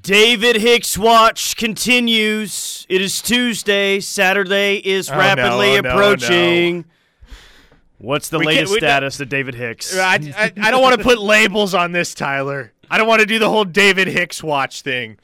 David Hicks watch continues. It is Tuesday. Saturday is Oh, rapidly no, oh, no, approaching. What's the We latest status of David Hicks? I, I, I don't want to put labels on this, Tyler. I don't want to do the whole David Hicks watch thing.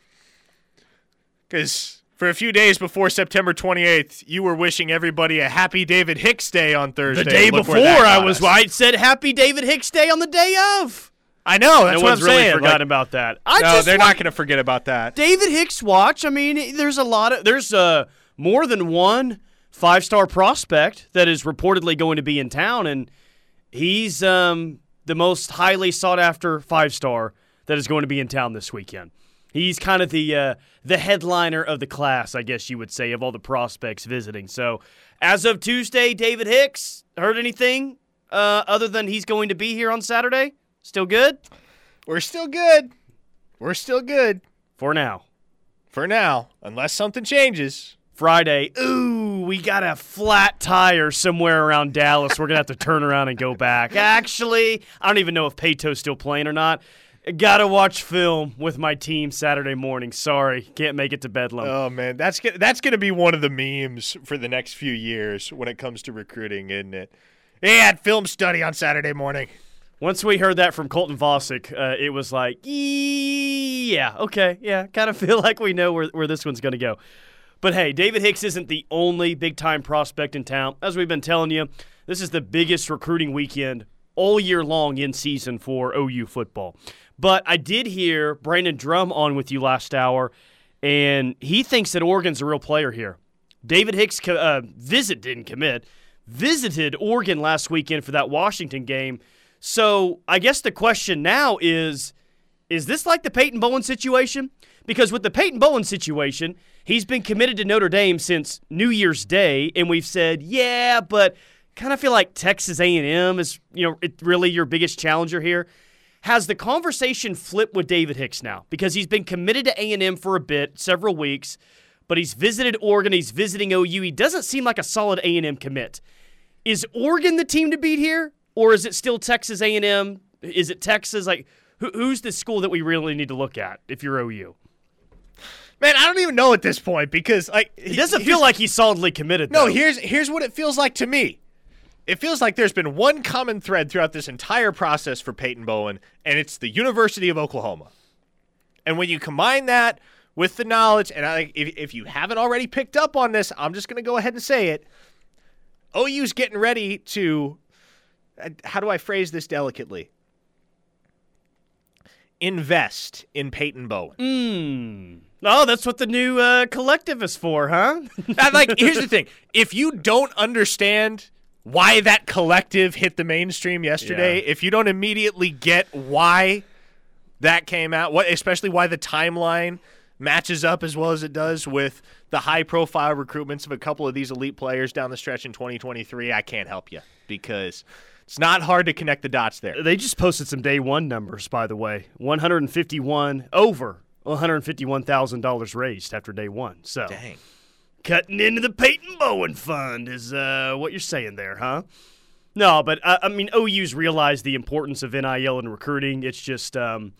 Because for a few days before September 28th, you were wishing everybody a happy David Hicks Day on Thursday. the day Look before, I was. us. I said Happy David Hicks Day on the day of. I know. That's no what one's I'm really saying. forgotten Like, about that. I no, they're not going to forget about that. David Hicks watch. I mean, there's a lot of there's uh, more than one five star prospect that is reportedly going to be in town, and he's um, the most highly sought after five star that is going to be in town this weekend. He's kind of the uh, the headliner of the class, I guess you would say, of all the prospects visiting. So, as of Tuesday, David Hicks heard anything uh, other than he's going to be here on Saturday? Still good We're still good. We're still good for now. for now, unless something changes. Friday. Ooh, we got a flat tire somewhere around Dallas. We're gonna have to turn around and go back. Actually, I don't even know if Pato's still playing or not. Gotta watch film with my team Saturday morning. Sorry, can't make it to Bedlam. Oh man, that's that's going to be one of the memes for the next few years when it comes to recruiting, isn't it? Had film study on Saturday morning. Once we heard that from Colton Vasek, uh, it was like, yeah, okay, yeah, kind of feel like we know where, where this one's going to go. But hey, David Hicks isn't the only big time prospect in town. As we've been telling you, this is the biggest recruiting weekend all year long in season for OU football. But I did hear Brandon Drumm on with you last hour, and he thinks that Oregon's a real player here. David Hicks uh, visit didn't commit, visited Oregon last weekend for that Washington game. So I guess the question now is is this like the Peyton Bowen situation? Because with the Peyton Bowen situation, he's been committed to Notre Dame since New Year's Day, and we've said, yeah, but kind of feel like Texas A&M is, you know, really your biggest challenger here. Has the conversation flipped with David Hicks now? Because he's been committed to A&M for a bit, several weeks, but he's visited Oregon, he's visiting OU. He doesn't seem like a solid A&M commit. Is Oregon the team to beat here, or is it still Texas A&M? Is it Texas? Like, who, who's the school that we really need to look at if you're OU? Man, I don't even know at this point because like It doesn't feel like he's solidly committed. No, though. here's here's what it feels like to me. It feels like there's been one common thread throughout this entire process for Peyton Bowen, and it's the University of Oklahoma. And when you combine that with the knowledge, and I, if, if you haven't already picked up on this, I'm just going to go ahead and say it. OU's getting ready to, how do I phrase this delicately? Invest in Peyton Bowen. Hmm. Oh, that's what the new uh, collective is for, huh? Uh, like, here's the thing: if you don't understand why that collective hit the mainstream yesterday, Yeah. if you don't immediately get why that came out, what especially why the timeline matches up as well as it does with the high-profile recruitments of a couple of these elite players down the stretch in 2023, I can't help you because it's not hard to connect the dots there. they just posted some day one numbers, by the way. 151 over $151,000 raised after day one. So Dang. cutting into the Peyton Bowen fund is uh, what you're saying there, huh? No, but uh, I mean, OU's realized the importance of NIL and recruiting. It's just um,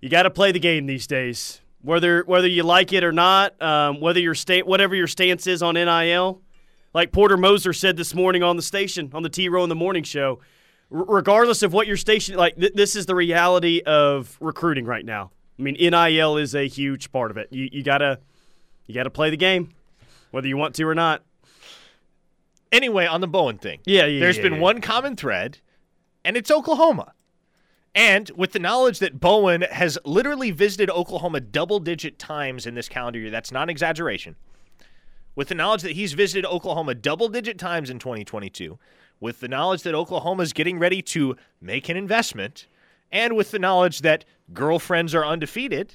you got to play the game these days, whether whether you like it or not. Um, whether your sta- whatever your stance is on NIL, like Porter Moser said this morning on the station on the T Row in the Morning Show. R- regardless of what your station like, th- this is the reality of recruiting right now. I mean, NIL is a huge part of it. You you gotta you gotta play the game, whether you want to or not. Anyway, on the Bowen thing. Yeah, yeah. There's yeah, been yeah. one common thread, and it's Oklahoma. And with the knowledge that Bowen has literally visited Oklahoma double digit times in this calendar year, that's not an exaggeration. With the knowledge that he's visited Oklahoma double digit times in 2022, with the knowledge that Oklahoma is getting ready to make an investment, and with the knowledge that girlfriends are undefeated,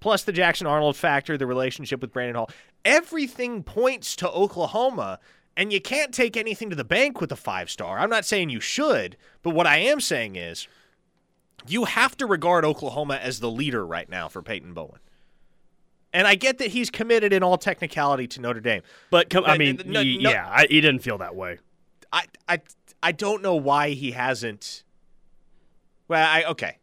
plus the Jackson Arnold factor, the relationship with Brandon Hall, everything points to Oklahoma. And you can't take anything to the bank with a five star. I'm not saying you should, but what I am saying is you have to regard Oklahoma as the leader right now for Peyton Bowen. And I get that he's committed in all technicality to Notre Dame. But come, I mean, no- no- yeah, I, he didn't feel that way. I I I don't know why he hasn't. Well, I okay.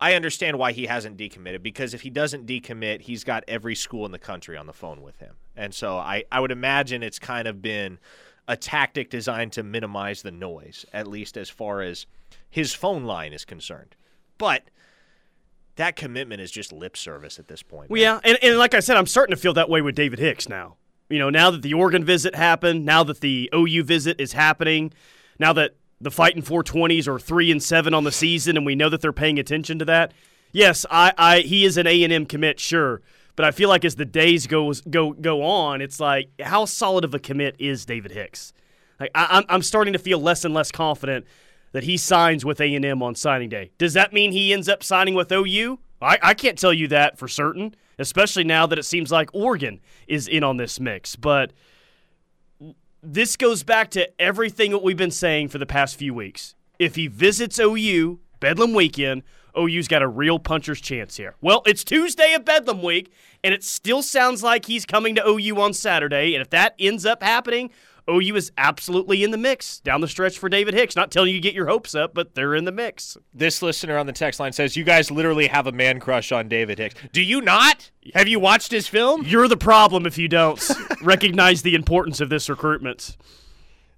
I understand why he hasn't decommitted because if he doesn't decommit, he's got every school in the country on the phone with him. And so I, I would imagine it's kind of been a tactic designed to minimize the noise, at least as far as his phone line is concerned. But that commitment is just lip service at this point. Well, yeah, and, and like I said, I'm starting to feel that way with David Hicks now. You know, now that the Oregon visit happened, now that the OU visit is happening, now that the fighting 420s are three and seven on the season, and we know that they're paying attention to that. Yes, I, I he is an A and M commit, sure, but I feel like as the days goes go go on, it's like how solid of a commit is David Hicks? Like I, I'm I'm starting to feel less and less confident that he signs with A and M on signing day. Does that mean he ends up signing with OU? I, I can't tell you that for certain, especially now that it seems like Oregon is in on this mix, but this goes back to everything that we've been saying for the past few weeks. If he visits OU, Bedlam weekend, OU's got a real puncher's chance here. Well, it's Tuesday of Bedlam week, and it still sounds like he's coming to OU on Saturday. And if that ends up happening, OU is absolutely in the mix down the stretch for David Hicks. Not telling you to get your hopes up, but they're in the mix. This listener on the text line says, You guys literally have a man crush on David Hicks. Do you not? Have you watched his film? You're the problem if you don't recognize the importance of this recruitment.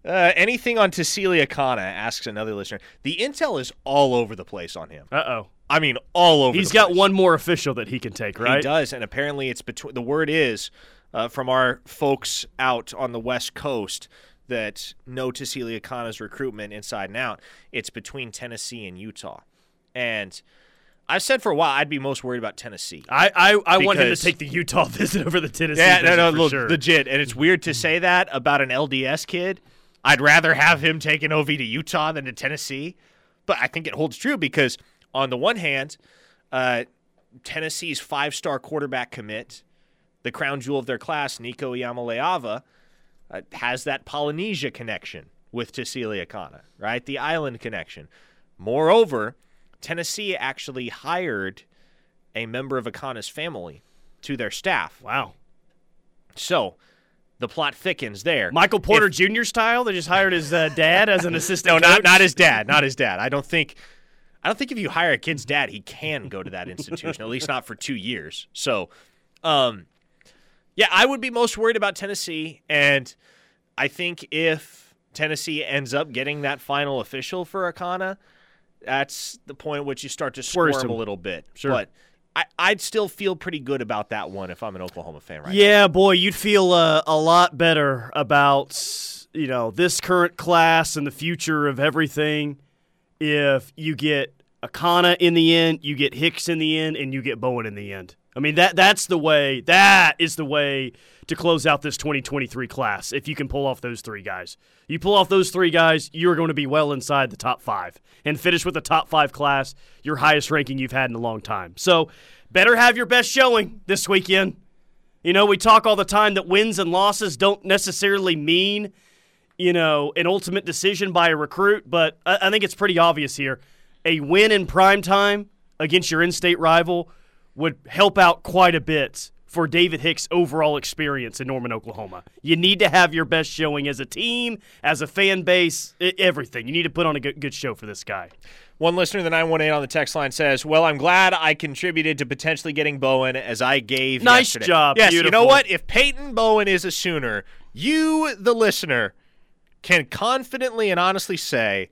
Uh, anything on Tausili Akana, asks another listener. The intel is all over the place on him. Uh oh. I mean, all over He's got one more official that he can take, right? He does, and apparently it's between. The word is uh, from our folks out on the West Coast that know Tausili Akana's recruitment inside and out. It's between Tennessee and Utah, and I've said for a while I'd be most worried about Tennessee. I I, I want him to take the Utah visit over the Tennessee. Yeah, no, no, look, sure. legit, and it's weird to say that about an LDS kid. I'd rather have him take an OV to Utah than to Tennessee, but I think it holds true because on the one hand, uh, Tennessee's five-star quarterback commit, the crown jewel of their class, Nico Iamaleava, uh, has that Polynesia connection with Tausili Akana, right? The island connection. Moreover, Tennessee actually hired a member of Akana's family to their staff. wow. So the plot thickens there. Michael Porter If- Jr. style. They just hired his uh, dad as an assistant. no, not not his dad. Not his dad. I don't think. I don't think if you hire a kid's dad, he can go to that institution. at least not for two years. So, um, yeah, I would be most worried about Tennessee, and I think if Tennessee ends up getting that final official for Akana, that's the point at which you start to squirm Worrisome. a little bit. Sure. But I, I'd still feel pretty good about that one if I'm an Oklahoma fan right now. Yeah, boy, you'd feel uh, a lot better about you know this current class and the future of everything if you get Akana in the end, you get Hicks in the end, and you get Bowen in the end. I mean that that's the way. That is the way to close out this 2023 class. If you can pull off those three guys, you pull off those three guys, you're going to be well inside the top five and finish with the top five class, your highest ranking you've had in a long time. So, better have your best showing this weekend. You know, we talk all the time that wins and losses don't necessarily mean, you know, an ultimate decision by a recruit, but I, I think it's pretty obvious here. A win in prime time against your in state rival would help out quite a bit for David Hicks' overall experience in Norman, Oklahoma. You need to have your best showing as a team, as a fan base, everything. You need to put on a good, good show for this guy. One listener, the 918 on the text line says, Well, I'm glad I contributed to potentially getting Bowen as I gave. Nice yesterday." job. Yes, you know what? If Peyton Bowen is a Sooner, you, the listener, can confidently and honestly say,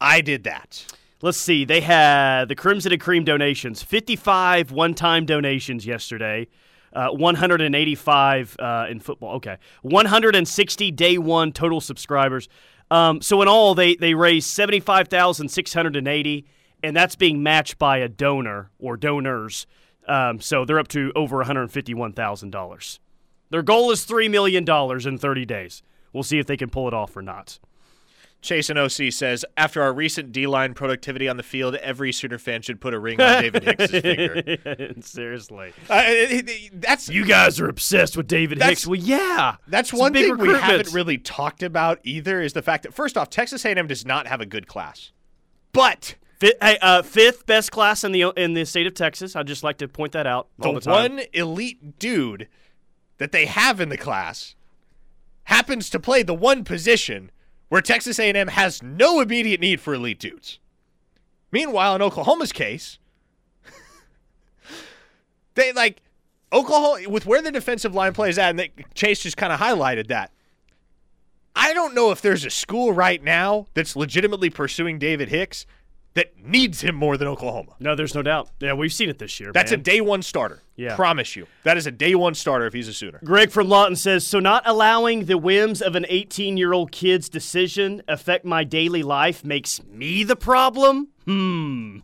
I did that. Let's see. They had the Crimson and Cream donations 55 one time donations yesterday, uh, 185 uh, in football. Okay. 160 day one total subscribers. Um, so in all, they, they raised 75,680, and that's being matched by a donor or donors. Um, so they're up to over $151,000. Their goal is $3 million in 30 days. We'll see if they can pull it off or not. Chase and OC says, After our recent D line productivity on the field, every Sooner fan should put a ring on David Hicks' finger. Seriously. Uh, it- it- that's You guys are obsessed with David Hicks. Well, yeah. That's one thing we haven't really talked about either is the fact that first off, Texas A&M does not have a good class, but Fifth, hey, uh, fifth best class in the in the state of Texas. I'd just like to point that out. the, the time. one elite dude that they have in the class happens to play the one position where Texas A&M has no immediate need for elite dudes. Meanwhile, in Oklahoma's case, they like Oklahoma with where the defensive line plays at, and they, Chase just kind of highlighted that. I don't know if there's a school right now that's legitimately pursuing David Hicks that needs him more than Oklahoma. No, there's no doubt. Yeah, we've seen it this year. That's man. a day one starter. Yeah. Promise you. That is a day one starter if he's a Sooner. Greg from Lawton says, so not allowing the whims of an 18 year old kid's decision affect my daily life makes me the problem? Hmm.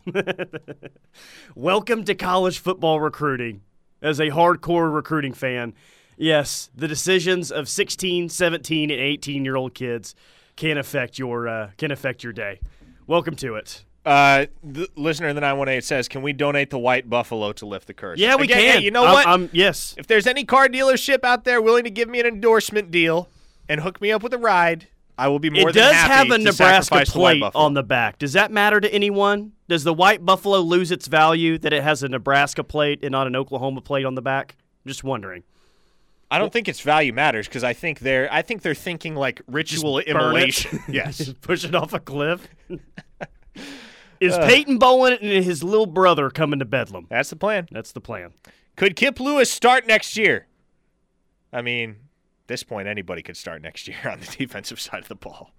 Welcome to college football recruiting. As a hardcore recruiting fan, yes, the decisions of 16, 17, and 18 year old kids can affect your uh, can affect your day. Welcome to it. Uh, the listener in the 918 says, Can we donate the white buffalo to lift the curse? Yeah, we Again, can. hey, you know what? I'm- yes. if there's any car dealership out there willing to give me an endorsement deal and hook me up with a ride, I will be more it than does have a Nebraska the plate buffalo. on the back. Does that matter to anyone? Does the white buffalo lose its value that it has a Nebraska plate and not an Oklahoma plate on the back? I'm just wondering. I don't think its value matters because I think they're I think they're thinking like ritual immolation. yes. Push it off a cliff. Is Peyton Bowen and his little brother coming to Bedlam? That's the plan. That's the plan. Could Kip Lewis start next year? I mean, at this point, anybody could start next year on the defensive side of the ball.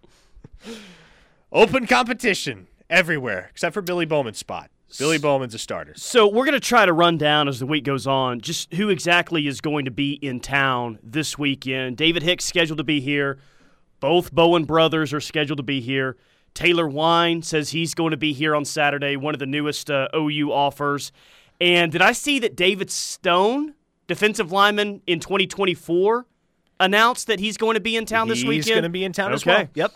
Open competition everywhere except for Billy Bowman's spot. Billy Bowman's a starter. So we're going to try to run down as the week goes on just who exactly is going to be in town this weekend. David Hicks scheduled to be here. Both Bowen brothers are scheduled to be here. Taylor Wein says he's going to be here on Saturday, one of the newest uh, OU offers. And did I see that David Stone, defensive lineman in 2024, announced that he's going to be in town this weekend? He's going to be in town as well. Yep.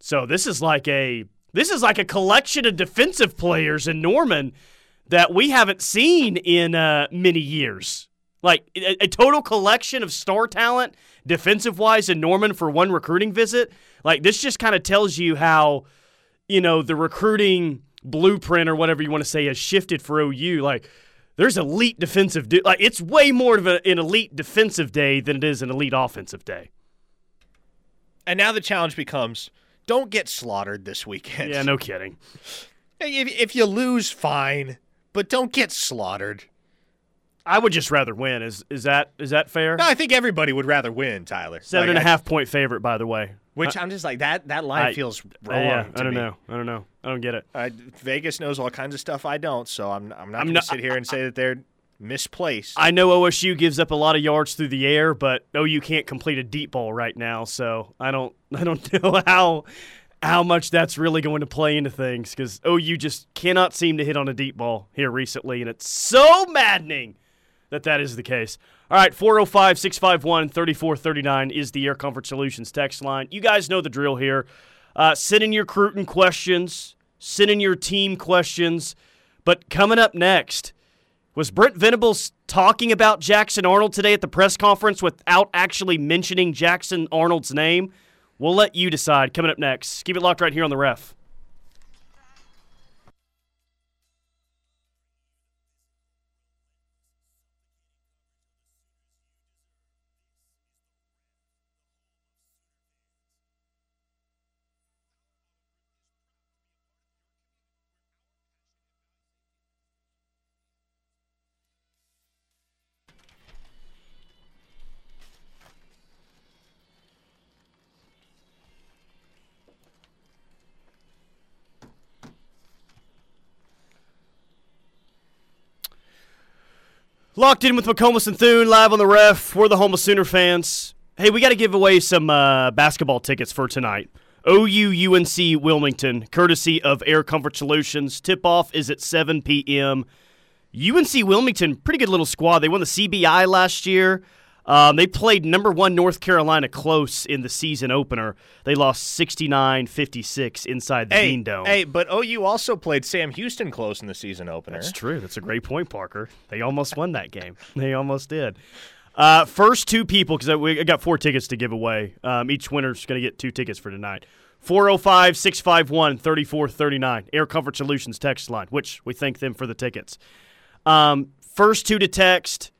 So this is like a this is like a collection of defensive players in Norman that we haven't seen in uh, many years. Like a, a total collection of star talent, defensive wise, in Norman for one recruiting visit. Like this just kind of tells you how, you know, the recruiting blueprint or whatever you want to say has shifted for OU. Like there's elite defensive, like it's way more of a, an elite defensive day than it is an elite offensive day. And now the challenge becomes don't get slaughtered this weekend. Yeah, no kidding. If, if you lose, fine, but don't get slaughtered. I would just rather win. Is is that is that fair? No, I think everybody would rather win, Tyler. Seven Like, and a I- half point favorite, by the way. Which I'm just like that. That line I- feels Uh, wrong. yeah, I don't me. know. I don't know. I don't get it. I, Vegas knows all kinds of stuff I don't, so I'm I'm not I'm going to not- sit here and say that they're misplaced. I know OSU gives up a lot of yards through the air, but OU can't complete a deep ball right now. So I don't I don't know how how much that's really going to play into things because OU just cannot seem to hit on a deep ball here recently, and it's so maddening that that is the case. All right, 405 651 3439 is the Air Comfort Solutions text line. You guys know the drill here. Uh, send in your Cruton questions, send in your team questions. But coming up next, was Brent Venables talking about Jackson Arnold today at the press conference without actually mentioning Jackson Arnold's name? We'll let you decide. Coming up next. Keep it locked right here on the ref. Locked in with McComas and Thune, live on the ref. We're the home of Sooner fans. Hey, we got to give away some uh, basketball tickets for tonight. OU UNC Wilmington, courtesy of Air Comfort Solutions. Tip off is at 7 p.m. UNC Wilmington, pretty good little squad. They won the CBI last year. Um, they played number one North Carolina close in the season opener. They lost 69 56 inside the hey, Dean Dome. hey, but OU also played Sam Houston close in the season opener. That's true. That's a great point, Parker. They almost won that game. They almost did. Uh, first two people, because we I got four tickets to give away. Um, each winner's going to get two tickets for tonight. 405 651 3439. Air Comfort Solutions text line, which we thank them for the tickets. Um, first two to text.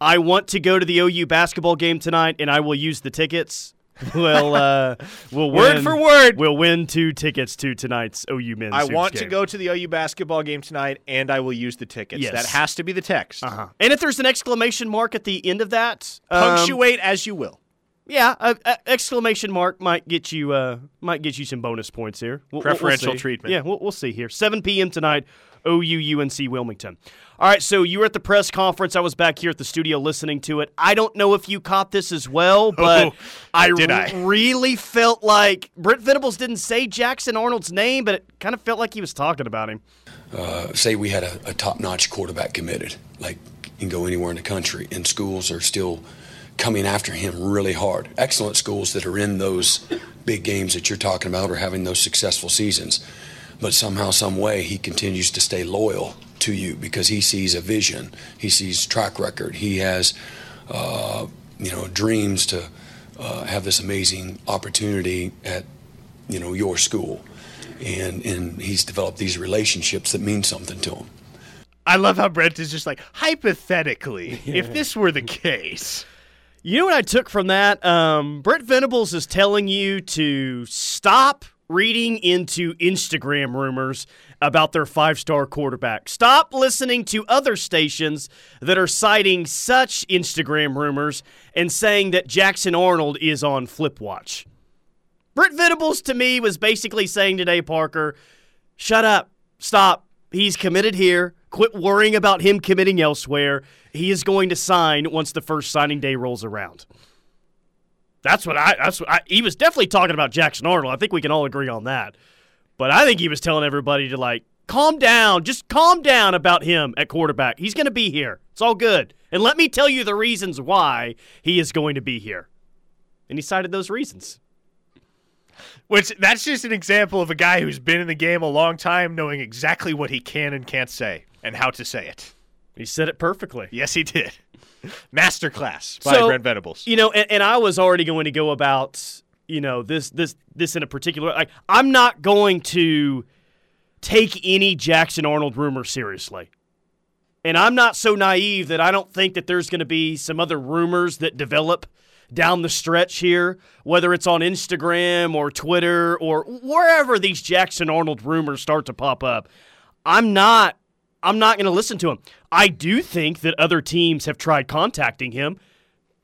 I want to go to the OU basketball game tonight, and I will use the tickets. will uh, will Word win, for word. We'll win two tickets to tonight's OU men's. I want to go to the OU basketball game tonight, and I will use the tickets. Yes. That has to be the text. Uh-huh. And if there's an exclamation mark at the end of that, um, Punctuate as you will. yeah, a, a exclamation mark might get you uh, might get you some bonus points here. We'll- we'll- we'll Preferential treatment. Yeah, we'll, we'll see here. 7 p.m. tonight, OU UNC Wilmington. All right, so you were at the press conference. I was back here at the studio listening to it. I don't know if you caught this as well, but Oh, I, did r- I? really felt like Brent Venables didn't say Jackson Arnold's name, but it kind of felt like he was talking about him. uh, say we had a, a top-notch quarterback committed, like you can go anywhere in the country, and schools are still coming after him really hard. Excellent schools that are in those big games that you're talking about or having those successful seasons, but somehow, some way, he continues to stay loyal to you because he sees a vision, he sees track record, he has, uh, you know, dreams to uh, have this amazing opportunity at, you know, your school. And, and he's developed these relationships that mean something to him. I love how Brent is just like, hypothetically, if this were the case. You know what I took from that? Um, Brent Venables is telling you to stop reading into Instagram rumors about their five star quarterback. Stop listening to other stations that are citing such Instagram rumors and saying that Jackson Arnold is on Flip Watch. Brent Venables to me was basically saying today, Parker, shut up, stop. He's committed here. Quit worrying about him committing elsewhere. He is going to sign once the first signing day rolls around. That's what I. That's what I, he was definitely talking about Jackson Arnold. I think we can all agree on that. But I think he was telling everybody to like calm down, just calm down about him at quarterback. He's going to be here. It's all good. And let me tell you the reasons why he is going to be here. And he cited those reasons. Which that's just an example of a guy who's been in the game a long time, knowing exactly what he can and can't say and how to say it. He said it perfectly. Yes, he did. Masterclass by So, Brent Venables. You know, and, and I was already going to go about, you know, this this this in a particular like I'm not going to take any Jackson Arnold rumor seriously. And I'm not so naive that I don't think that there's going to be some other rumors that develop down the stretch here, whether it's on Instagram or Twitter or wherever these Jackson Arnold rumors start to pop up. I'm not I'm not going to listen to him. I do think that other teams have tried contacting him.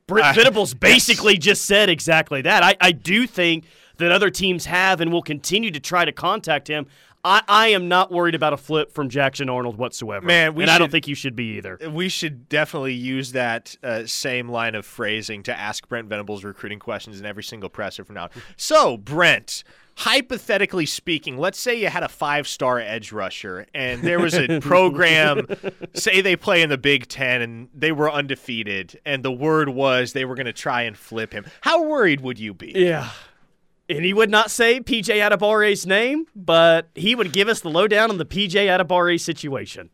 Brent Uh, Venables basically just said exactly that. I, I do think that other teams have and will continue to try to contact him. I, I am not worried about a flip from Jackson Arnold whatsoever. Man, we and I don't think you should be either. We should definitely use that uh, same line of phrasing to ask Brent Venables recruiting questions in every single presser from now on. So, Brent, hypothetically speaking, let's say you had a five star edge rusher and there was a program, say they play in the Big Ten and they were undefeated, and the word was they were going to try and flip him. How worried would you be? Yeah. And he would not say PJ Adebawore's name, but he would give us the lowdown on the PJ Adebawore situation.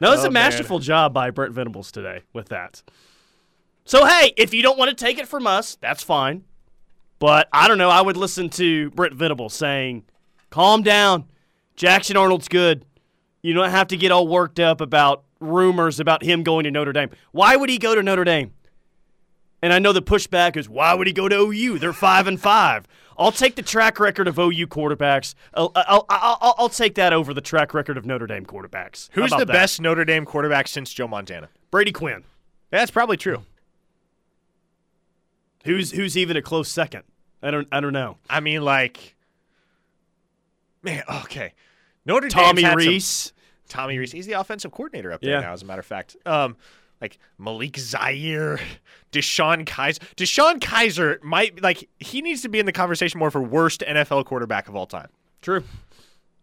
No, it's Oh, a man. masterful job by Brent Venables today with that. So, hey, if you don't want to take it from us, that's fine. But I don't know. I would listen to Brent Venables saying, calm down. Jackson Arnold's good. You don't have to get all worked up about rumors about him going to Notre Dame. Why would he go to Notre Dame? And I know the pushback is, why would he go to OU? They're five and five. I'll take the track record of OU quarterbacks. I'll, I'll, I'll, I'll take that over the track record of Notre Dame quarterbacks. Who's the that? best Notre Dame quarterback since Joe Montana? Brady Quinn. That's probably true. Who's who's even a close second? I don't I don't know. I mean, like, man, okay. Notre Tommy Dame's had some- Rees. Tommy Rees. He's the offensive coordinator up there Yeah. now, as a matter of fact. Um, like Malik Zaire, DeShone Kizer. DeShone Kizer might like he needs to be in the conversation more for worst NFL quarterback of all time. True.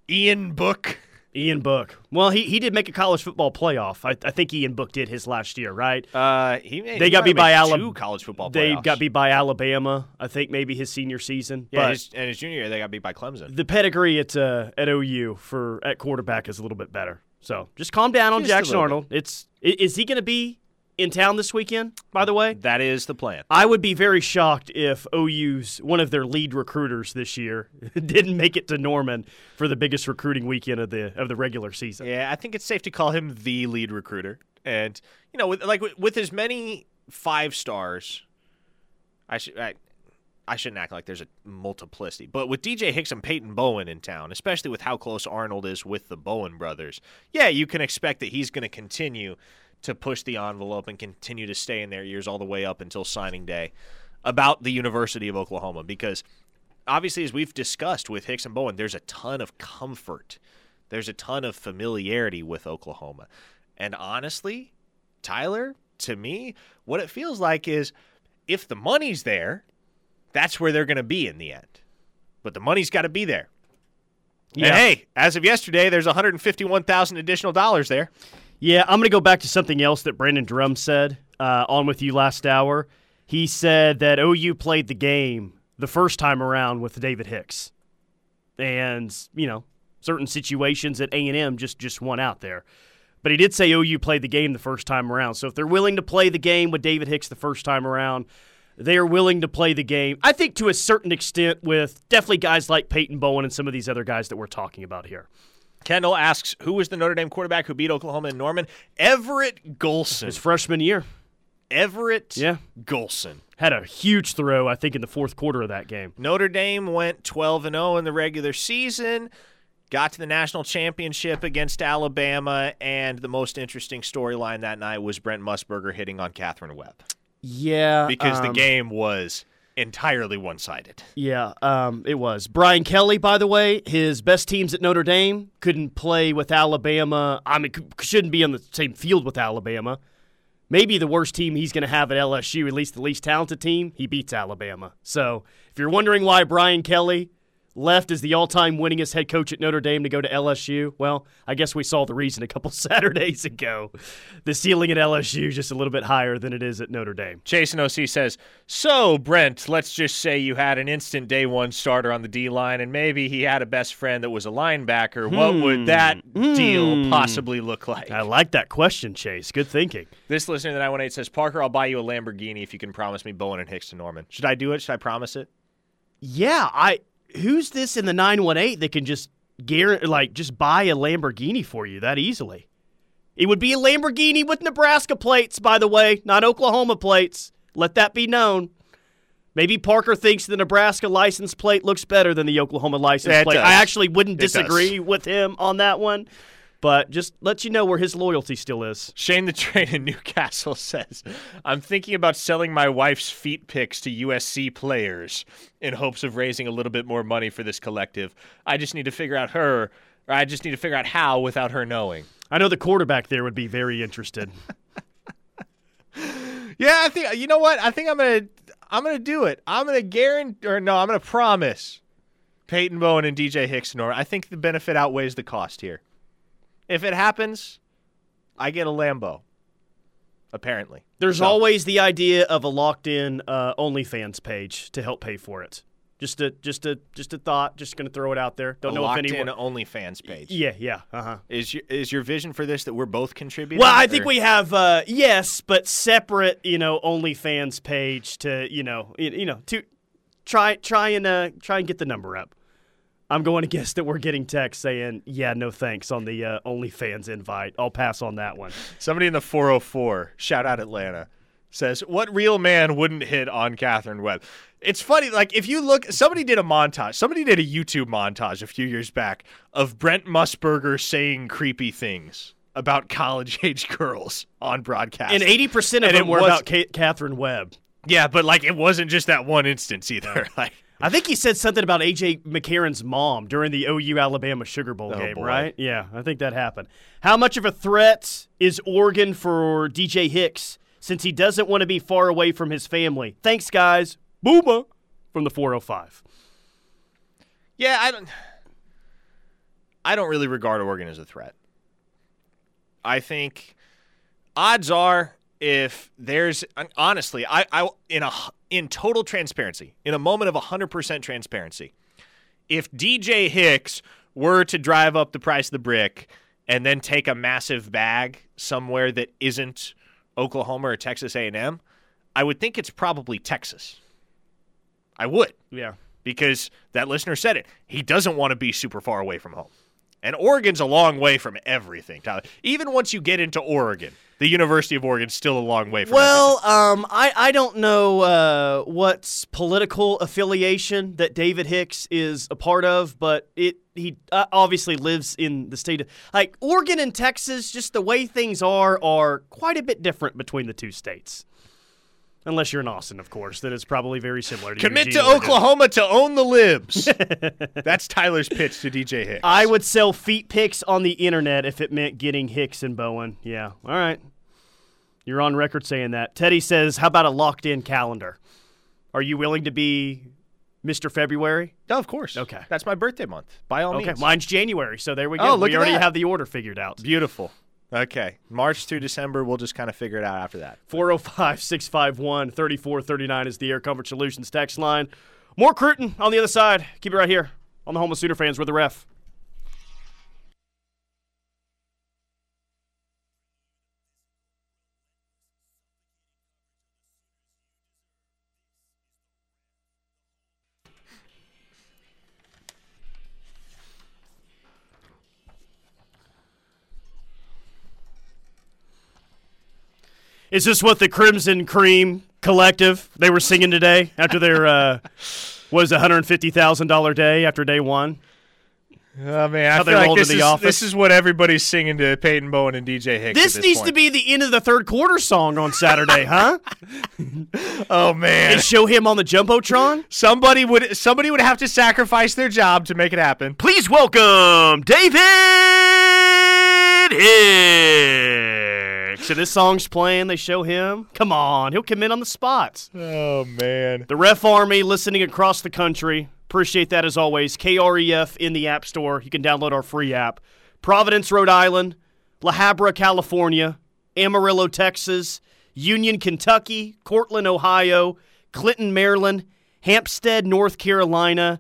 Ian Book. Ian Book. Well, he, he did make a college football playoff. I, I think Ian Book did his last year, right? Uh, he made, They he got beat by Alabama. Two college football. They playoffs. got beat by Alabama. I think maybe his senior season. Yeah, but his, and his junior year they got beat by Clemson. the pedigree at uh, at OU for at quarterback is a little bit better. So just calm down on Just Jackson Arnold. It's is he going to be in town this weekend? By the way, That is the plan. I would be very shocked if OU's one of their lead recruiters this year didn't make it to Norman for the biggest recruiting weekend of the of the regular season. Yeah, I think it's safe to call him the lead recruiter. And you know, with, like with, with as many five stars, I should I, I shouldn't act like there's a multiplicity, but with DJ Hicks and Peyton Bowen in town, especially with how close Arnold is with the Bowen brothers, yeah, you can expect that he's going to continue to push the envelope and continue to stay in their ears all the way up until signing day about the University of Oklahoma because obviously as we've discussed with Hicks and Bowen, there's a ton of comfort. There's a ton of familiarity with Oklahoma. And honestly, Tyler, to me, what it feels like is if the money's there, that's where they're going to be in the end. But the money's got to be there. Yeah. And hey, as of yesterday, there's 151,000 additional dollars there. Yeah, I'm going to go back to something else that Brandon Drumm said uh, on with you last hour. He said that OU played the game the first time around with David Hicks, and you know certain situations at A and M just just won out there. But he did say OU played the game the first time around. So if they're willing to play the game with David Hicks the first time around, they are willing to play the game. I think to a certain extent with definitely guys like Peyton Bowen and some of these other guys that we're talking about here. Kendall asks, who was the Notre Dame quarterback who beat Oklahoma and Norman? Everett Golson. His freshman year. Everett yeah. Golson. Had a huge throw, I think, in the fourth quarter of that game. Notre Dame went 12 and 0 in the regular season got to the national championship against Alabama, and the most interesting storyline that night was Brent Musburger hitting on Katherine Webb. Yeah, because um, the game was entirely one-sided. Yeah, um, it was. Brian Kelly, by the way, his best teams at Notre Dame couldn't play with Alabama. I mean, shouldn't be on the same field with Alabama. Maybe the worst team he's going to have at LSU, at least the least talented team, he beats Alabama. So if you're wondering why Brian Kelly left as the all-time winningest head coach at Notre Dame to go to LSU? Well, I guess we saw the reason a couple Saturdays ago. The ceiling at LSU is just a little bit higher than it is at Notre Dame. Jason OC says, "So Brent, let's just say you had an instant day one starter on the D line, and maybe he had a best friend that was a linebacker. Hmm. What would that hmm. deal possibly look like?" I like that question, Chase. Good thinking. This listener that I want says, "Parker, I'll buy you a Lamborghini if you can promise me Bowen and Hicks to Norman. Should I do it? Should I promise it?" Yeah, I who's this in the 918 that can just guarantee, like just buy a Lamborghini for you that easily? It would be a Lamborghini with Nebraska plates, by the way, not Oklahoma plates. Let that be known. Maybe Parker thinks the Nebraska license plate looks better than the Oklahoma license yeah, plate. Does. I actually wouldn't disagree with him on that one but just let you know where his loyalty still is. Shane the Train in Newcastle says, I'm thinking about selling my wife's feet pics to USC players in hopes of raising a little bit more money for this collective. I just need to figure out her, or I just need to figure out how without her knowing. I know the quarterback there would be very interested. yeah, I think you know what? I think I'm gonna I'm gonna do it. I'm gonna guarantee or no, I'm gonna promise Peyton Bowen and DJ Hicks Nor. I think the benefit outweighs the cost here. If it happens, I get a Lambo. Apparently, there's so. always the idea of a locked-in uh, OnlyFans page to help pay for it. Just a just a just a thought. Just going to throw it out there. Don't a know if anyone OnlyFans page. Yeah, yeah. Uh huh. Is your is your vision for this that we're both contributing? Well, I or? think we have uh, yes, but separate. You know, OnlyFans page to you know you, you know to try try and uh, try and get the number up. I'm going to guess that we're getting text saying, "Yeah, no thanks" on the uh, OnlyFans invite. I'll pass on that one. Somebody in the 404, shout out Atlanta, says, "What real man wouldn't hit on Katherine Webb?" It's funny, like if you look, somebody did a montage. Somebody did a YouTube montage a few years back of Brent Musburger saying creepy things about college age girls on broadcast, and 80 percent of and them were was, about Ka- Katherine Webb. Yeah, but like it wasn't just that one instance either. Like I think he said something about AJ McCarron's mom during the OU Alabama Sugar Bowl oh, game, boy. right? Yeah, I think that happened. How much of a threat is Oregon for DJ Hicks since he doesn't want to be far away from his family? Thanks, guys. Boomer from the 405. Yeah, I don't. I don't really regard Oregon as a threat. I think odds are if there's honestly, I, I in a in total transparency, in a moment of 100% transparency, if DJ Hicks were to drive up the price of the brick and then take a massive bag somewhere that isn't Oklahoma or Texas A&M, I would think it's probably Texas. I would. Yeah. Because that listener said it. He doesn't want to be super far away from home. And Oregon's a long way from everything, Tyler. Even once you get into Oregon, the University of Oregon's still a long way from Well, um, I, I don't know uh, what political affiliation that David Hicks is a part of, but it he uh, obviously lives in the state of like Oregon and Texas. Just the way things are are quite a bit different between the two states. Unless you're in Austin, of course, then it's probably very similar. to Commit to. Oklahoma to own the libs. That's Tyler's pitch to DJ Hicks. I would sell feet pics on the internet if it meant getting Hicks and Bowen. Yeah. All right. You're on record saying that. Teddy says, How about a locked in calendar? Are you willing to be Mr. February? No, of course. Okay. That's my birthday month. By all Okay. means. Mine's January, so there we go. Oh, look we already that. have the order figured out. Beautiful. Okay. March through December, we'll just kind of figure it out after that. 405 651 3439 is the Air Comfort Solutions text line. More Cruton on the other side. Keep it right here on the Home of Sooner fans with the ref. Is this what the Crimson Cream Collective they were singing today after their uh, was a hundred fifty thousand dollar day after day one? Oh man, I How feel like this the is, office. this is what everybody's singing to Peyton Bowen and DJ Hicks. This, at needs point. to be the end of the third quarter song on Saturday, huh? Oh man, and show him on the jumbotron. somebody would somebody would have to sacrifice their job to make it happen. Please welcome David Hicks. And this song's playing. They show him. Come on, he'll commit on the spot. Oh man, The Ref Army listening across the country. Appreciate that as always. KREF in the App Store. You can download our free app. Providence, Rhode Island. La Habra, California. Amarillo, Texas. Union, Kentucky. Cortland, Ohio. Clinton, Maryland. Hampstead, North Carolina.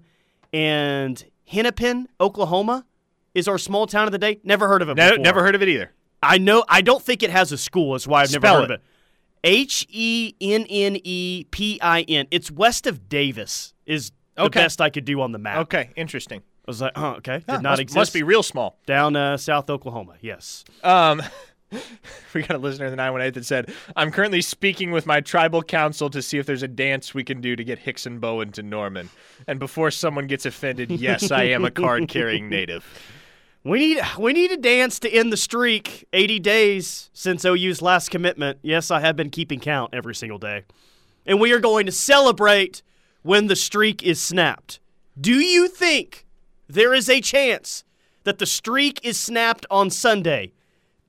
And Hennepin, Oklahoma is our small town of the day. Never heard of it Ne- before. never heard of it either. I know. I don't think it has a school. That's why I've never Spell heard it. of it. H E N N E P I N. It's west of Davis. Is the Okay. best I could do on the map. Okay, interesting. I was like, oh, okay. Did Huh, not must, exist. Must be real small. down uh, South Oklahoma. Yes. Um, we got a listener in the 918 that said, I'm currently speaking with my tribal council to see if there's a dance we can do to get Hicks and Bowen to Norman. And before someone gets offended, yes, I am a card carrying native. We need we need a dance to end the streak. 80 days since OU's last commitment. Yes, I have been keeping count every single day. And we are going to celebrate when the streak is snapped. Do you think there is a chance that the streak is snapped on Sunday?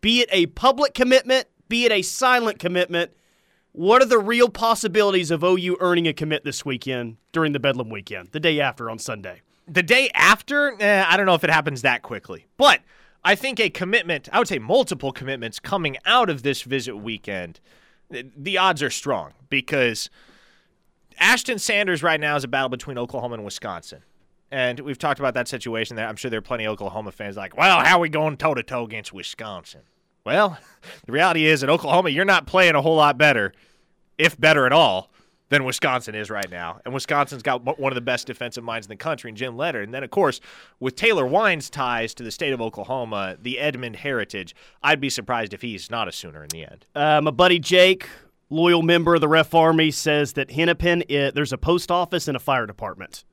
Be it a public commitment, be it a silent commitment. What are the real possibilities of OU earning a commit this weekend during the Bedlam weekend, the day after on Sunday? The day after, eh, I don't know if it happens that quickly. But I think a commitment, I would say multiple commitments coming out of this visit weekend, eh, the odds are strong because Ashton Sanders right now is a battle between Oklahoma and Wisconsin. And we've talked about that situation there. I'm sure there are plenty of Oklahoma fans like, well, how are we going toe to toe against Wisconsin? Well, the reality is at Oklahoma, you're not playing a whole lot better, if better at all, than Wisconsin is right now. And Wisconsin's got one of the best defensive minds in the country, in Jim Leonhard. And then, of course, with Taylor Wein's ties to the state of Oklahoma, the Edmond heritage, I'd be surprised if he's not a Sooner in the end. Uh, my buddy Jake, loyal member of the Ref Army, says that Hennepin, i there's a post office and a fire department.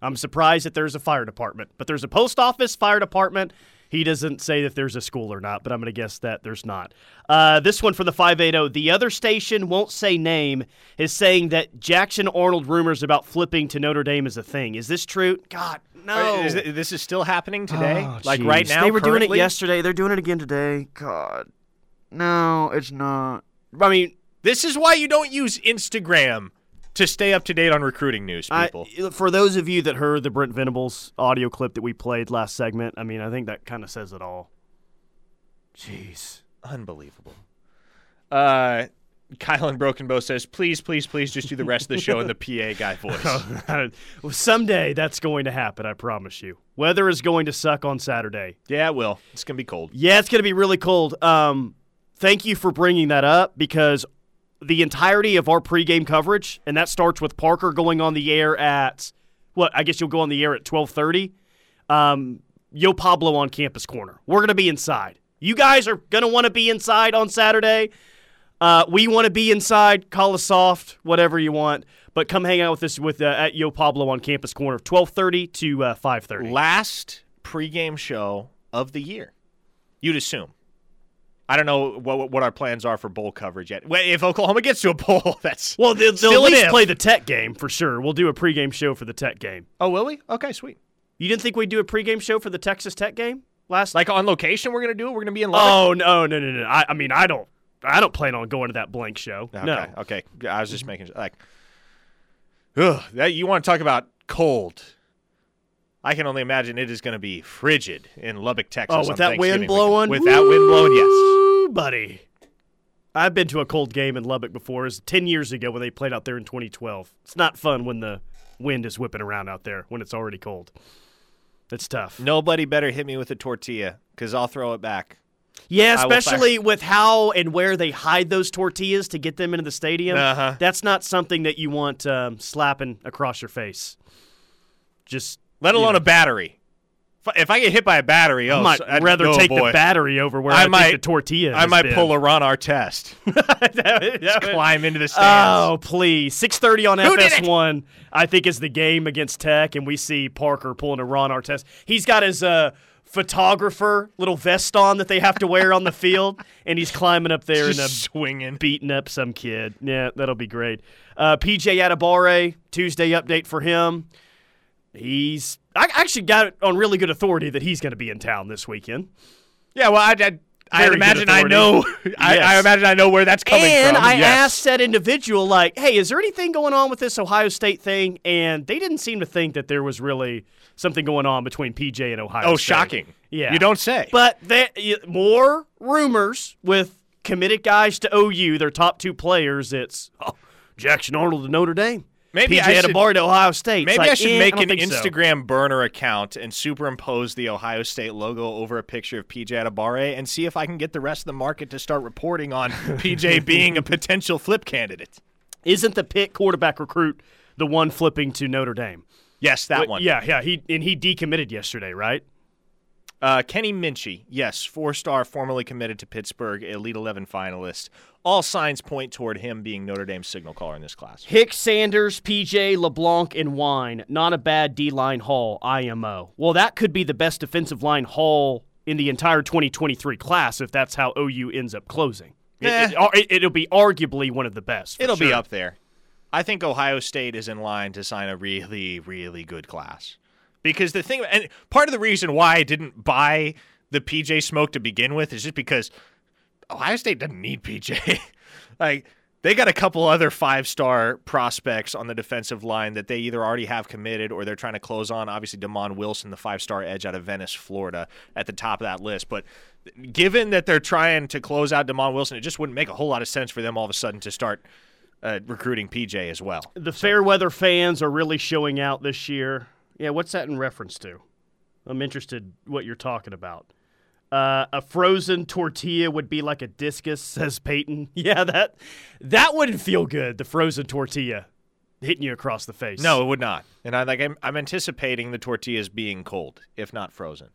I'm surprised that there's a fire department, but there's a post office, fire department. He doesn't say that there's a school or not, but I'm going to guess that there's not. Uh, this one for the 580. The other station won't say name is saying that Jackson Arnold rumors about flipping to Notre Dame is a thing. Is this true? God, no. Is it- this is still happening today? Oh, like jeez. right now? They were doing it yesterday. They're doing it again today. God. No, it's not. I mean, This is why you don't use Instagram to stay up to date on recruiting news, I, people. for those of you that heard the Brent Venables audio clip that we played last segment, I mean, I think that kind of says it all. Jeez. Unbelievable. Uh, Kylan Broken Bow says, please, please, please just do the rest of the show in the PA guy voice. well, someday that's going to happen, I promise you. Weather is going to suck on Saturday. yeah, it will. It's going to be cold. Yeah, it's going to be really cold. Um, thank you for bringing that up because the entirety of our pregame coverage, and that starts with Parker going on the air at what? I guess you'll go on the air at twelve thirty. Um, Yo Pablo on Campus Corner. We're to be inside. You guys are to want to be inside on Saturday. Uh, we want to be inside. Call us soft, whatever you want. But come hang out with us with uh, at Yo Pablo on Campus Corner, twelve thirty to uh, five thirty. Last pregame show of the year. You'd assume. I don't know what what our plans are for bowl coverage yet. If Oklahoma gets to a bowl, that's Well, they'll, they'll at least play the Tech game for sure. We'll do a pregame show for the Tech game. oh, will we? Okay, sweet. You didn't think we'd do a pregame show for the Texas Tech game last? Like on location, we're gonna do it. We're gonna be in. Lubbock? oh no, no, no, no! I, I mean, I don't, I don't plan on going to that blank show. Okay, No, okay. I was just making like, ugh, that you want to talk about cold? I can only imagine it is going to be frigid in Lubbock, Texas. Oh, with that wind blowing. With that wind blowing, yes. Buddy. I've been to a cold game in Lubbock before. It was ten years ago when they played out there in 2012. It's not fun when the wind is whipping around out there when it's already cold. It's tough. Nobody better hit me with a tortilla because I'll throw it back. Yeah, especially with how and where they hide those tortillas to get them into the stadium. Uh-huh. That's not something that you want um, slapping across your face. Just Let alone know, a battery. If I- get hit by a battery, oh, I might I'd rather oh, take boy. the battery over where I I, might- the tortilla. I might been. pull a Ron Artest. Just Climb into the stands. Oh please! Six thirty on Who? FS1. I think is the game against Tech, and we see Parker pulling a Ron Artest. He's got his uh, photographer little vest on that they have to wear on the field, and he's climbing up there and uh, swinging. beating up some kid. Yeah, that'll be great. Uh, PJ Adebawore, Tuesday update for him. He's I actually got it on really good authority that he's going to be in town this weekend. Yeah, well, I, I, I imagine I know. I, I imagine I know where that's coming and from. And I yes. asked that individual, like, hey, is there anything going on with this Ohio State thing? And they didn't seem to think that there was really something going on between PJ and Ohio Oh, State. shocking! Yeah. you don't say. But there, y- more rumors with committed guys to OU, their top two players. It's oh, Jackson Arnold to Notre Dame. Maybe PJ I should- to Ohio State. Maybe like, I should eh, make don't an think so. Instagram burner account and superimpose the Ohio State logo over a picture of PJ Adebawore and see if I can get the rest of the market to start reporting on PJ being a potential flip candidate. Isn't the Pitt quarterback recruit the one flipping to Notre Dame? Yes, that Wait, one. Yeah, yeah. He and he decommitted yesterday, right? Uh, Kenny Minchey, yes, four-star, formerly committed to Pittsburgh, Elite Eleven finalist. All signs point toward him being Notre Dame's signal caller in this class. Hicks, Sanders, PJ, LeBlanc, and Wein. Not a bad D line haul, IMO. Well, that could be the best defensive line haul in the entire 2023 class if that's how OU ends up closing. Eh. It, will be arguably one of the best. It'll be up there. I think Ohio State is in line to sign a really, really good class. Because the thing, and part of the reason why I didn't buy the PJ smoke to begin with is just because Ohio State doesn't need PJ. like, they got a couple other five star prospects on the defensive line that they either already have committed or they're trying to close on. Obviously, Damon Wilson, the five star edge out of Venice, Florida, at the top of that list. But given that they're trying to close out Damon Wilson, it just wouldn't make a whole lot of sense for them all of a sudden to start uh, recruiting PJ as well. The Fairweather fans are really showing out this year. Yeah, what's that in reference to? I'm interested what you're talking about. Uh, a frozen tortilla would be like a discus, says Peyton. Yeah, that that wouldn't feel good. The frozen tortilla hitting you across the face. No, it would not. And I like I'm, I'm anticipating the tortillas being cold, if not frozen.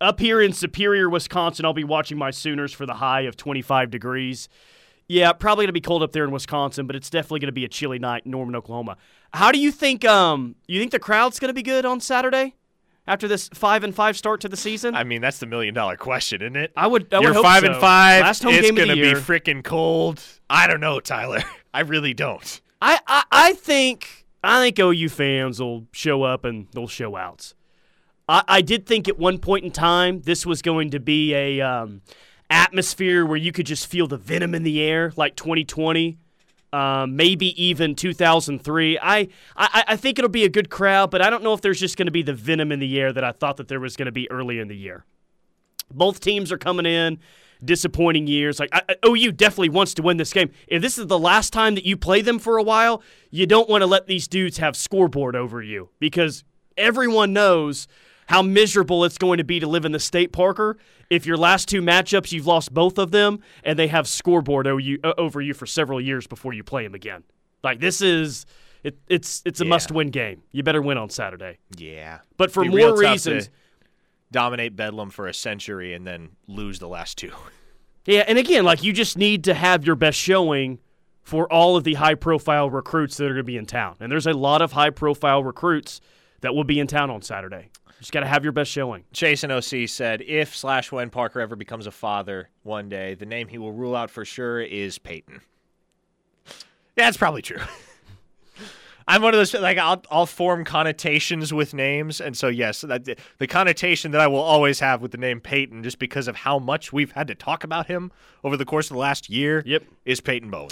Up here in Superior, Wisconsin, I'll be watching my Sooners for the high of 25 degrees. Yeah, probably going to be cold up there in Wisconsin, but it's definitely going to be a chilly night in Norman, Oklahoma. How do you think? Um, you think the crowd's going to be good on Saturday after this five and five start to the season? I mean, that's the million dollar question, isn't it? I would. I You're would five so. and five. Last home it's game of gonna the year. be freaking cold. I don't know, Tyler. I really don't. I, I I think I think OU fans will show up and they'll show out. I, I did think at one point in time this was going to be a um, atmosphere where you could just feel the venom in the air, like 2020, um, maybe even 2003. I, I I think it'll be a good crowd, but I don't know if there's just going to be the venom in the air that I thought that there was going to be early in the year. Both teams are coming in disappointing years. Like I, I- OU definitely wants to win this game. If this is the last time that you play them for a while, you don't want to let these dudes have scoreboard over you because everyone knows how miserable it's going to be to live in the state, Parker. If your last two matchups you've lost both of them and they have scoreboard over you for several years before you play them again. Like this is it, it's it's a Yeah. must-win game. You better win on Saturday. Yeah. But for more reasons, dominate Bedlam for a century and then lose the last two. yeah. And again, like you just need to have your best showing for all of the high-profile recruits that are going to be in town. And there's a lot of high-profile recruits that will be in town on Saturday. Just got to have your best showing. Jason OC said if slash when Parker ever becomes a father one day, the name he will rule out for sure is Peyton. Yeah, that's probably true. I'm one of those like I'll I'll form connotations with names, and so yes, that the connotation that I will always have with the name Peyton, just because of how much we've had to talk about him over the course of the last year, Yep. is Peyton Bowen.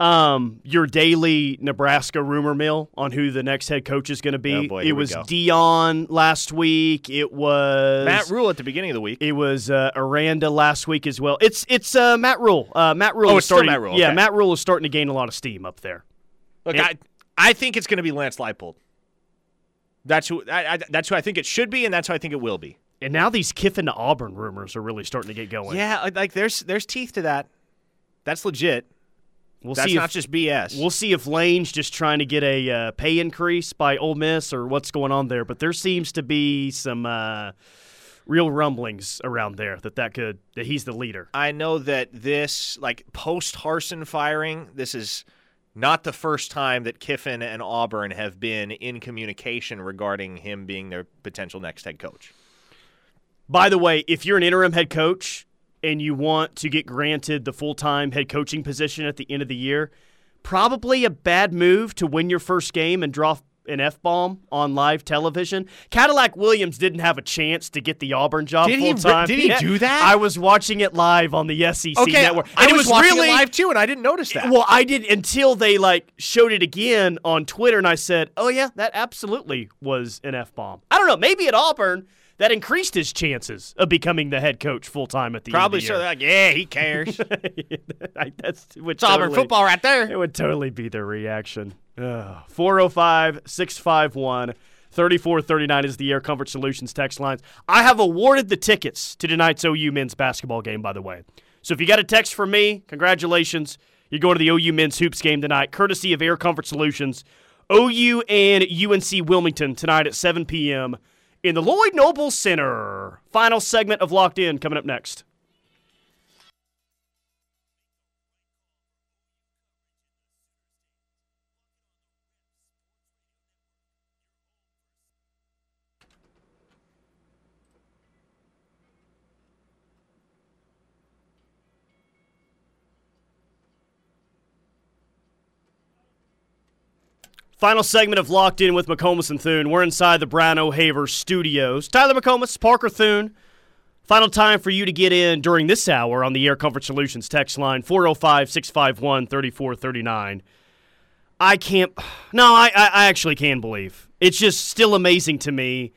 Um, your daily Nebraska rumor mill on who the next head coach is going to be. Oh, boy, it was go. Deion last week. It was Matt Rhule at the beginning of the week. It was uh, Aranda last week as well. It's it's uh, Matt Rhule. Uh, Matt Rhule. Oh, is it's still starting, Matt Rhule, Yeah, okay. Matt Rhule is starting to gain a lot of steam up there. Look, It- I I think it's going to be Lance Leipold. That's who I, I, that's who I think it should be, and that's who I think it will be. And now these Kiffin to Auburn rumors are really starting to get going. Yeah, like there's there's teeth to that. That's legit. We'll That's see. not if, just BS. we'll see if Lane's just trying to get a uh, pay increase by Ole Miss or what's going on there. But there seems to be some uh, real rumblings around there that that could that he's the leader. I know that this, like post Harsin firing, this is not the first time that Kiffin and Auburn have been in communication regarding him being their potential next head coach. By the way, if you're an interim head coach and you want to get granted the full time head coaching position at the end of the year, probably a bad move to win your first game and draw an F bomb on live television. Cadillac Williams didn't have a chance to get the Auburn job Did full time. did he do that? I was watching it live on the SEC Okay, network. I was, was watching really it live too, and I didn't notice that. well, I did until they like showed it again on Twitter, and I said, "Oh yeah, that absolutely was an f bomb." I don't know, maybe at Auburn that increased his chances of becoming the head coach full time at the Probably end so. of They're like, yeah, he cares. the. That's would it's Auburn football right there. It would totally be their reaction. 405 651 3439 is the Air Comfort Solutions text lines. I have awarded the tickets to tonight's OU men's basketball game, by the way. So if you got a text from me, congratulations. You're going to the OU men's hoops game tonight, courtesy of Air Comfort Solutions. OU and UNC Wilmington tonight at 7 p.m. in the Lloyd Noble Center. Final segment of Locked In coming up next. Final segment of Locked In with McComas and Thune. We're inside the Brown O'Haver studios. Tyler McComas, Parker Thune. Final time for you to get in during this hour on the Air Comfort Solutions text line 405 651 3439. I can't. No, I, I, actually can believe. It's just still amazing to me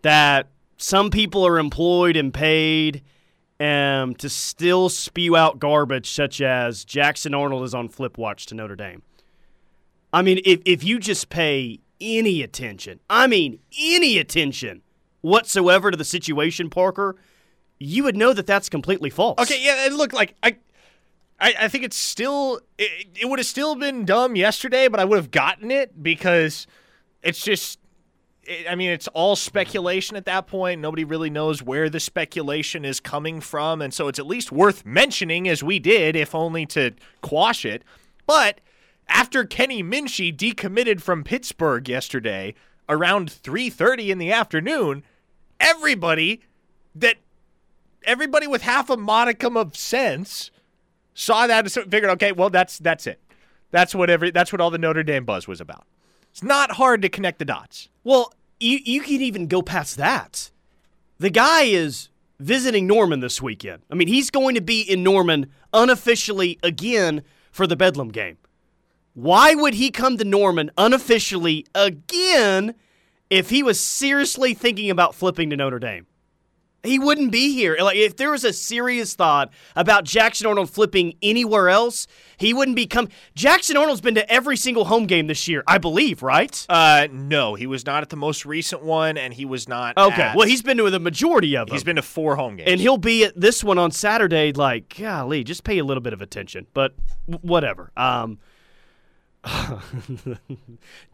that some people are employed and paid um, to still spew out garbage such as Jackson Arnold is on flip watch to Notre Dame. I mean, if, if you just pay any attention, I mean, any attention whatsoever to the situation, Parker, you would know that that's completely false. Okay, yeah, and look, like I, I, think it's still it, it would have still been dumb yesterday, but I would have gotten it because it's just. I mean, it's all speculation at that point. Nobody really knows where the speculation is coming from, and so it's at least worth mentioning, as we did, if only to quash it. But after Kenny Minchey decommitted from Pittsburgh yesterday around 3:30 in the afternoon, everybody that everybody with half a modicum of sense saw that and figured, okay, well that's that's it. That's what every that's what all the Notre Dame buzz was about. It's not hard to connect the dots. Well, you you can even go past that. The guy is visiting Norman this weekend. I mean, he's going to be in Norman unofficially again for the Bedlam game. Why would he come to Norman unofficially again if he was seriously thinking about flipping to Notre Dame? He wouldn't be here. Like if there was a serious thought about Jackson Arnold flipping anywhere else, he wouldn't be come. Jackson Arnold's been to every single home game this year, I believe, right? Uh, no, he was not at the most recent one, and he was not. Okay. at- Well, he's been to the majority of them. he's been to four home games. and he'll be at this one on Saturday. Like, golly, just pay a little bit of attention. But whatever. Um,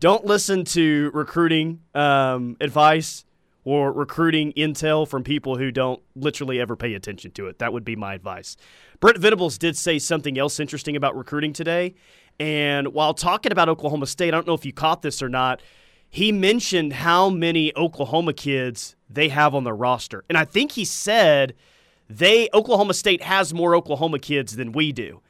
Don't listen to recruiting um, advice or recruiting intel from people who don't literally ever pay attention to it. That would be my advice. Brent Venables did say something else interesting about recruiting today. And while talking about Oklahoma State, I don't know if you caught this or not, he mentioned how many Oklahoma kids they have on their roster. And I think he said they Oklahoma State has more Oklahoma kids than we do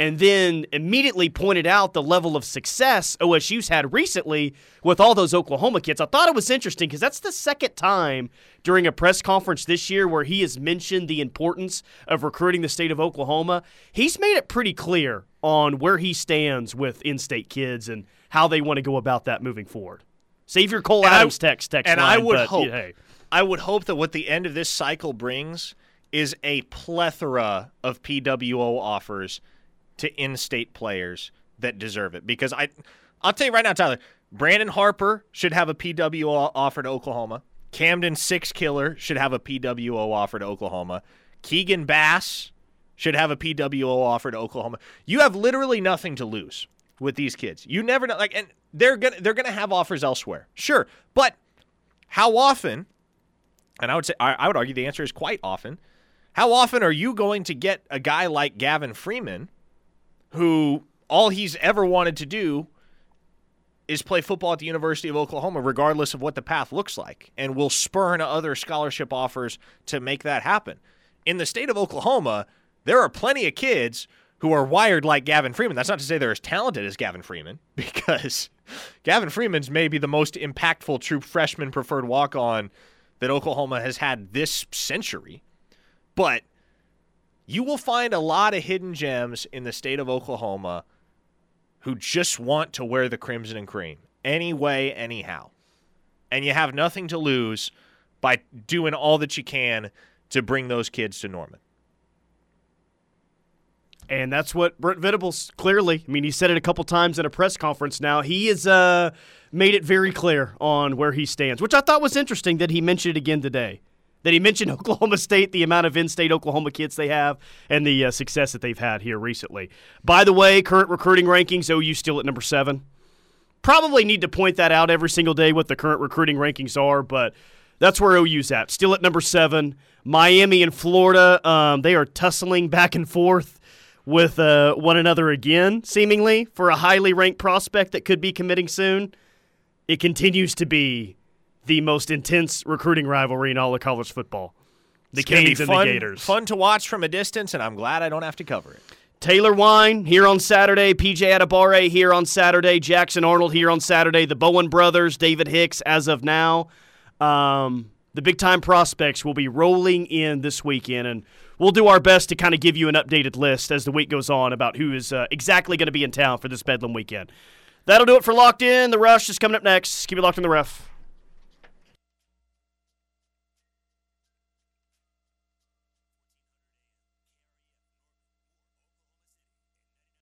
and then immediately pointed out the level of success OSU's had recently with all those Oklahoma kids. I thought it was interesting because that's the second time during a press conference this year where he has mentioned the importance of recruiting the state of Oklahoma. He's made it pretty clear on where he stands with in state kids and how they want to go about that moving forward. Save your Cole And Adams I- text, text and line, I would but, hope, hey. I would hope that what the end of this cycle brings is a plethora of PWO offers to in-state players that deserve it. Because I, I'll tell you right now, Tyler, Brandon Harper should have a PWO offer to Oklahoma. Camden Six Killer should have a PWO offer to Oklahoma. Keegan Bass should have a PWO offer to Oklahoma. You have literally nothing to lose with these kids. You never know, like, and they're gonna they're gonna have offers elsewhere, sure, but how often? And I would say I, I would argue the answer is quite often. How often are you going to get a guy like Gavin Freeman, who all he's ever wanted to do is play football at the University of Oklahoma, regardless of what the path looks like, and will spurn other scholarship offers to make that happen. In the state of Oklahoma, there are plenty of kids who are wired like Gavin Freeman. That's not to say they're as talented as Gavin Freeman, because Gavin Freeman's maybe the most impactful true freshman preferred walk on that Oklahoma has had this century. But you will find a lot of hidden gems in the state of Oklahoma who just want to wear the crimson and cream anyway, anyhow. And you have nothing to lose by doing all that you can to bring those kids to Norman. And that's what Brent Venables clearly, I mean, he said it a couple times in a press conference now. He has uh, made it very clear on where he stands, which I thought was interesting that he mentioned it again today. That he mentioned Oklahoma State, the amount of in state Oklahoma kids they have, and the uh, success that they've had here recently. By the way, current recruiting rankings, OU still at number seven. Probably need to point that out every single day what the current recruiting rankings are, but that's where OU's at. Still at number seven. Miami and Florida, um, they are tussling back and forth with uh, one another again, seemingly, for a highly ranked prospect that could be committing soon. It continues to be the most intense recruiting rivalry in all of college football. The It's Canes and fun, the Gators. Fun to watch from a distance, and I'm glad I don't have to cover it. Taylor Wein here on Saturday, PJ Adebawore here on Saturday, Jackson Arnold here on Saturday, the Bowen brothers, David Hicks as of now. Um, the big time prospects will be rolling in this weekend, and we'll do our best to kind of give you an updated list as the week goes on about who is uh, exactly going to be in town for this Bedlam weekend. That'll do it for Locked In. The Rush is coming up next. Keep it locked in the ref.